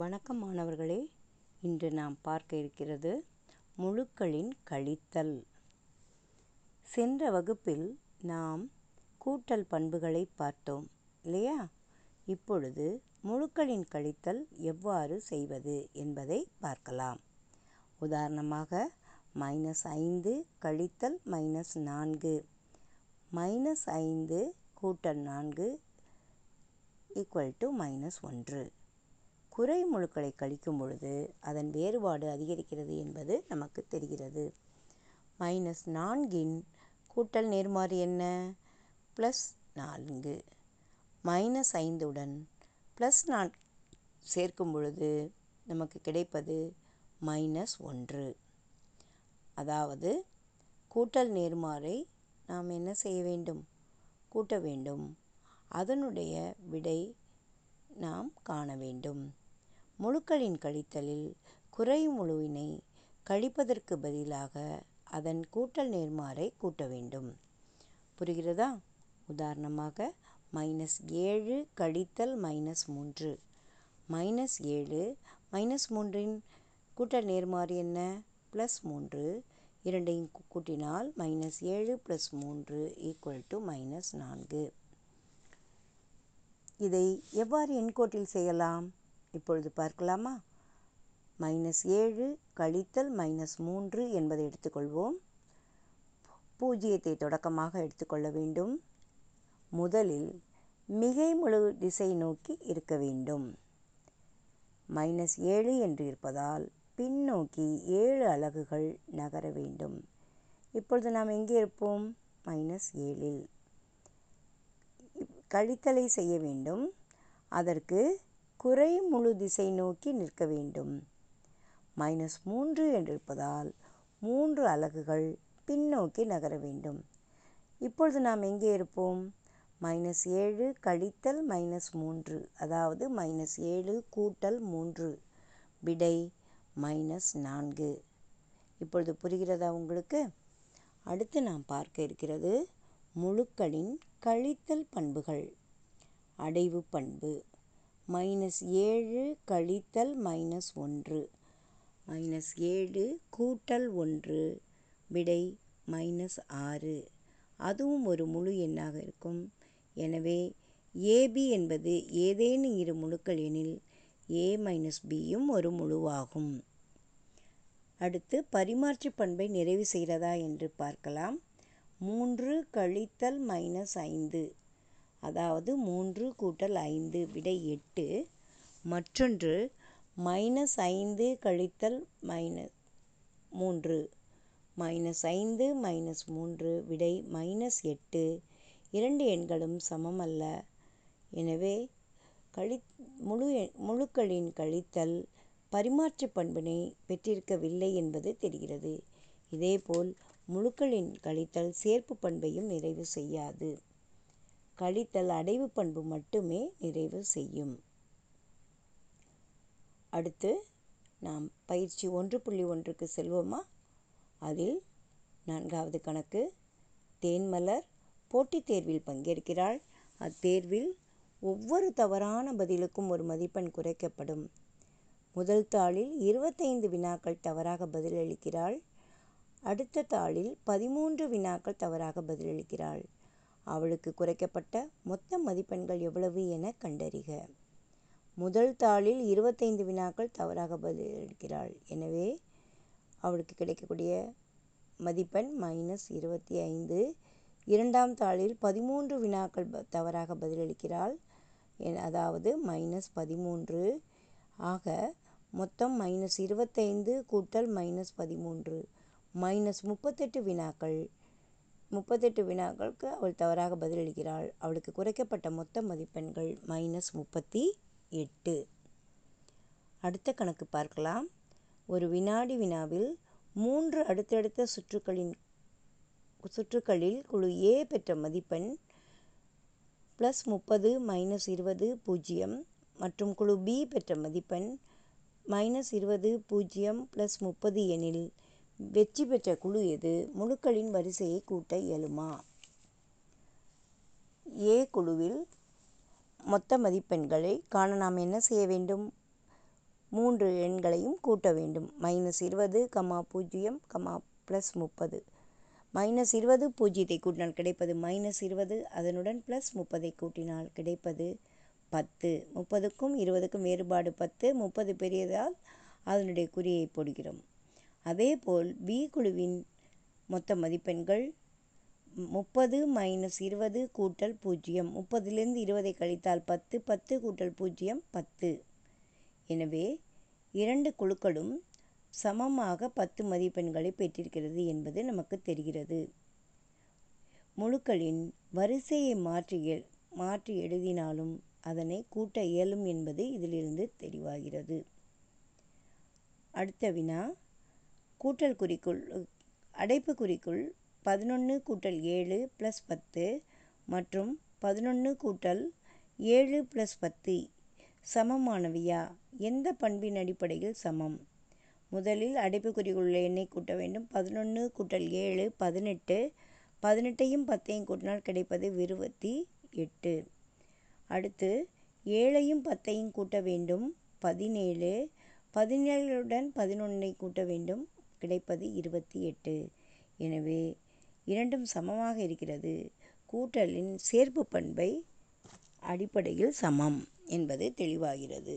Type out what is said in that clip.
வணக்கம் மாணவர்களே இன்று நாம் பார்க்க இருக்கிறது முழுக்களின் கழித்தல். சென்ற வகுப்பில் நாம் கூட்டல் பண்புகளை பார்த்தோம் இல்லையா? இப்பொழுது முழுக்களின் கழித்தல் எவ்வாறு செய்வது என்பதை பார்க்கலாம். உதாரணமாக மைனஸ் ஐந்து கழித்தல் மைனஸ் நான்கு. மைனஸ் ஐந்து கூட்டல் நான்கு ஈக்குவல் டு மைனஸ் ஒன்று. குறை முழுக்களை கழிக்கும் பொழுது அதன் வேறுபாடு அதிகரிக்கிறது என்பது நமக்கு தெரிகிறது. மைனஸ் நான்கின் கூட்டல் நேர்மாறு என்ன? ப்ளஸ் நான்கு. மைனஸ் ஐந்துடன் ப்ளஸ் நான் சேர்க்கும் பொழுது நமக்கு கிடைப்பது மைனஸ் ஒன்று. அதாவது கூட்டல் நேர்மாறை நாம் என்ன செய்ய வேண்டும்? கூட்ட வேண்டும். அதனுடைய விடை நாம் காண வேண்டும். முழுக்களின் கழித்தலில் குறை முழுவினை கழிப்பதற்கு பதிலாக அதன் கூட்டல் நேர்மாறை கூட்ட வேண்டும். புரிகிறதா? உதாரணமாக மைனஸ் ஏழு கழித்தல் மைனஸ் மூன்று. மைனஸ் ஏழு மைனஸ் மூன்றின் கூட்டல் நேர்மாறு என்ன? ப்ளஸ் மூன்று. இரண்டையும் கூட்டினால் மைனஸ் ஏழு ப்ளஸ் மூன்று ஈக்குவல் டு மைனஸ் நான்கு. இதை எவ்வாறு எண்கோட்டில் செய்யலாம்? இப்பொழுது பார்க்கலாமா? மைனஸ் ஏழு கழித்தல் மைனஸ் மூன்று என்பதை எடுத்துக்கொள்வோம். பூஜ்ஜியத்தை தொடக்கமாக எடுத்துக்கொள்ள வேண்டும். முதலில் மிகை முழு திசை நோக்கி இருக்க வேண்டும். மைனஸ் ஏழு என்று இருப்பதால் பின்னோக்கி ஏழு அலகுகள் நகர வேண்டும். இப்பொழுது நாம் எங்கே இருப்போம்? மைனஸ் ஏழில். கழித்தலை செய்ய வேண்டும். அதற்கு குறை முழு திசை நோக்கி நிற்க வேண்டும். மைனஸ் மூன்று என்றிருப்பதால் மூன்று அலகுகள் பின்னோக்கி நகர வேண்டும். இப்பொழுது நாம் எங்கே இருப்போம்? மைனஸ் ஏழு கழித்தல் மைனஸ் மூன்று அதாவது மைனஸ் ஏழு கூட்டல் மூன்று விடை மைனஸ் நான்கு. இப்பொழுது புரிகிறதா உங்களுக்கு? அடுத்து நாம் பார்க்க இருக்கிறது முழுக்களின் கழித்தல் பண்புகள். அடைவு பண்பு. மைனஸ் ஏழு கழித்தல் மைனஸ் ஒன்று. மைனஸ் ஏழு கூட்டல் ஒன்று விடை மைனஸ் ஆறு. அதுவும் ஒரு முழு எண்ணாக இருக்கும். எனவே ஏபி என்பது ஏதேனும் இரு முழுக்கள் எனில் ஏ மைனஸ் பியும் ஒரு முழுவாகும். அடுத்து பரிமாற்று பண்பை நிறைவு செய்கிறதா என்று பார்க்கலாம். மூன்று கழித்தல் மைனஸ் ஐந்து. அதாவது மூன்று கூட்டல் ஐந்து விடை எட்டு மற்றொன்று மைனஸ் ஐந்து கழித்தல் மைனஸ் மூன்று மைனஸ் ஐந்து மைனஸ் மூன்று விடை மைனஸ் எட்டு. இரண்டு எண்களும் சமமல்ல எனவே கழி முழு முழுக்களின் கழித்தல் பரிமாற்று பண்பினை பெற்றிருக்கவில்லை என்பது தெரிகிறது. இதேபோல் முழுக்களின் கழித்தல் சேர்ப்பு பண்பையும் நிறைவு செய்யாது. கழித்தல் அடைவு பண்பு மட்டுமே நிறைவு செய்யும். அடுத்து நாம் பயிற்சி ஒன்று புள்ளி ஒன்றுக்கு செல்வோமா? அதில் நான்காவது கணக்கு தேன்மலர் போட்டித் தேர்வில் பங்கேற்கிறாள். அத்தேர்வில் ஒவ்வொரு தவறான பதிலுக்கும் ஒரு மதிப்பெண் குறைக்கப்படும். முதல் தாளில் இருபத்தைந்து வினாக்கள் தவறாக பதிலளிக்கிறாள். அடுத்த தாளில் பதிமூன்று வினாக்கள் தவறாக பதிலளிக்கிறாள். அவளுக்கு குறைக்கப்பட்ட மொத்த மதிப்பெண்கள் எவ்வளவு என கண்டறிக. முதல் தாளில் இருபத்தைந்து வினாக்கள் தவறாக பதிலளிக்கிறாள். எனவே அவளுக்கு கிடைக்கக்கூடிய மதிப்பெண் மைனஸ் இருபத்தி ஐந்து இரண்டாம் தாளில் பதிமூன்று வினாக்கள் தவறாக பதிலளிக்கிறாள். அதாவது மைனஸ் பதிமூன்று. ஆக மொத்தம் மைனஸ் இருபத்தைந்து கூட்டல் மைனஸ் பதிமூன்று. மைனஸ் முப்பத்தெட்டு வினாக்கள். முப்பத்தெட்டு வினாக்களுக்கு அவள் தவறாக பதிலளிக்கிறாள். அவளுக்கு குறைக்கப்பட்ட மொத்த மதிப்பெண்கள் மைனஸ் முப்பத்தி எட்டு. அடுத்த கணக்கு பார்க்கலாம். ஒரு வினாடி வினாவில் மூன்று அடுத்தடுத்த சுற்றுக்களின் சுற்றுக்களில் குழு ஏ பெற்ற மதிப்பெண் ப்ளஸ் முப்பது மைனஸ் இருபது பூஜ்ஜியம். மற்றும் குழு பி பெற்ற மதிப்பெண் மைனஸ் இருபது பூஜ்ஜியம் ப்ளஸ் முப்பது எனில் வெற்றி பெற்ற குழு எது? முழுக்களின் வரிசையை கூட்ட இயலுமா? ஏ குழுவில் மொத்த மதிப்பெண்களை காண நாம் என்ன செய்ய வேண்டும்? மூன்று எண்களையும் கூட்ட வேண்டும். மைனஸ் இருபது கமா பூஜ்ஜியம் கமா ப்ளஸ் முப்பது. மைனஸ் இருபது பூஜ்ஜியத்தை கூட்டினால் கிடைப்பது மைனஸ் இருபது. அதனுடன் ப்ளஸ் முப்பதை கூட்டினால் கிடைப்பது பத்து. முப்பதுக்கும் இருபதுக்கும் வேறுபாடு பத்து. முப்பது பெரியதால் அதனுடைய குறியை போடுகிறோம். அதேபோல் பி குழுவின் மொத்த மதிப்பெண்கள் முப்பது மைனஸ் இருபது கூட்டல் பூஜ்ஜியம். முப்பதிலிருந்து இருபதை கழித்தால் பத்து பத்து கூட்டல் பூஜ்ஜியம் பத்து. எனவே இரண்டு குழுக்களும் சமமாக பத்து மதிப்பெண்களை பெற்றிருக்கிறது என்பது நமக்கு தெரிகிறது. முழுக்களின் வரிசையை மாற்றி மாற்றி எழுதினாலும் அதனை கூட்ட இயலும் என்பது இதிலிருந்து தெளிவாகிறது. அடுத்த வினா கூட்டல் குறிக்குள் அடைப்பு குறிக்குள் பதினொன்று கூட்டல் ஏழு ப்ளஸ் பத்து மற்றும் பதினொன்று கூட்டல் ஏழு ப்ளஸ் பத்து சமமானவையா? எந்த பண்பின் அடிப்படையில் சமம்? முதலில் அடைப்புக்குறிக்குள் எண்ணை கூட்ட வேண்டும். பதினொன்று கூட்டல் ஏழு பதினெட்டு. பதினெட்டையும் பத்தையும் கூட்டினால் கிடைப்பது இருபத்தி எட்டு. அடுத்து ஏழையும் பத்தையும் கூட்ட வேண்டும். பதினேழு. பதினேழுடன் பதினொன்றை கூட்ட வேண்டும். கிடைப்பது இருபத்தி எட்டு. எனவே இரண்டும் சமமாக இருக்கிறது. கூட்டலின் சேர்ப்பு பண்பை அடிப்படையில் சமம் என்பது தெளிவாகிறது.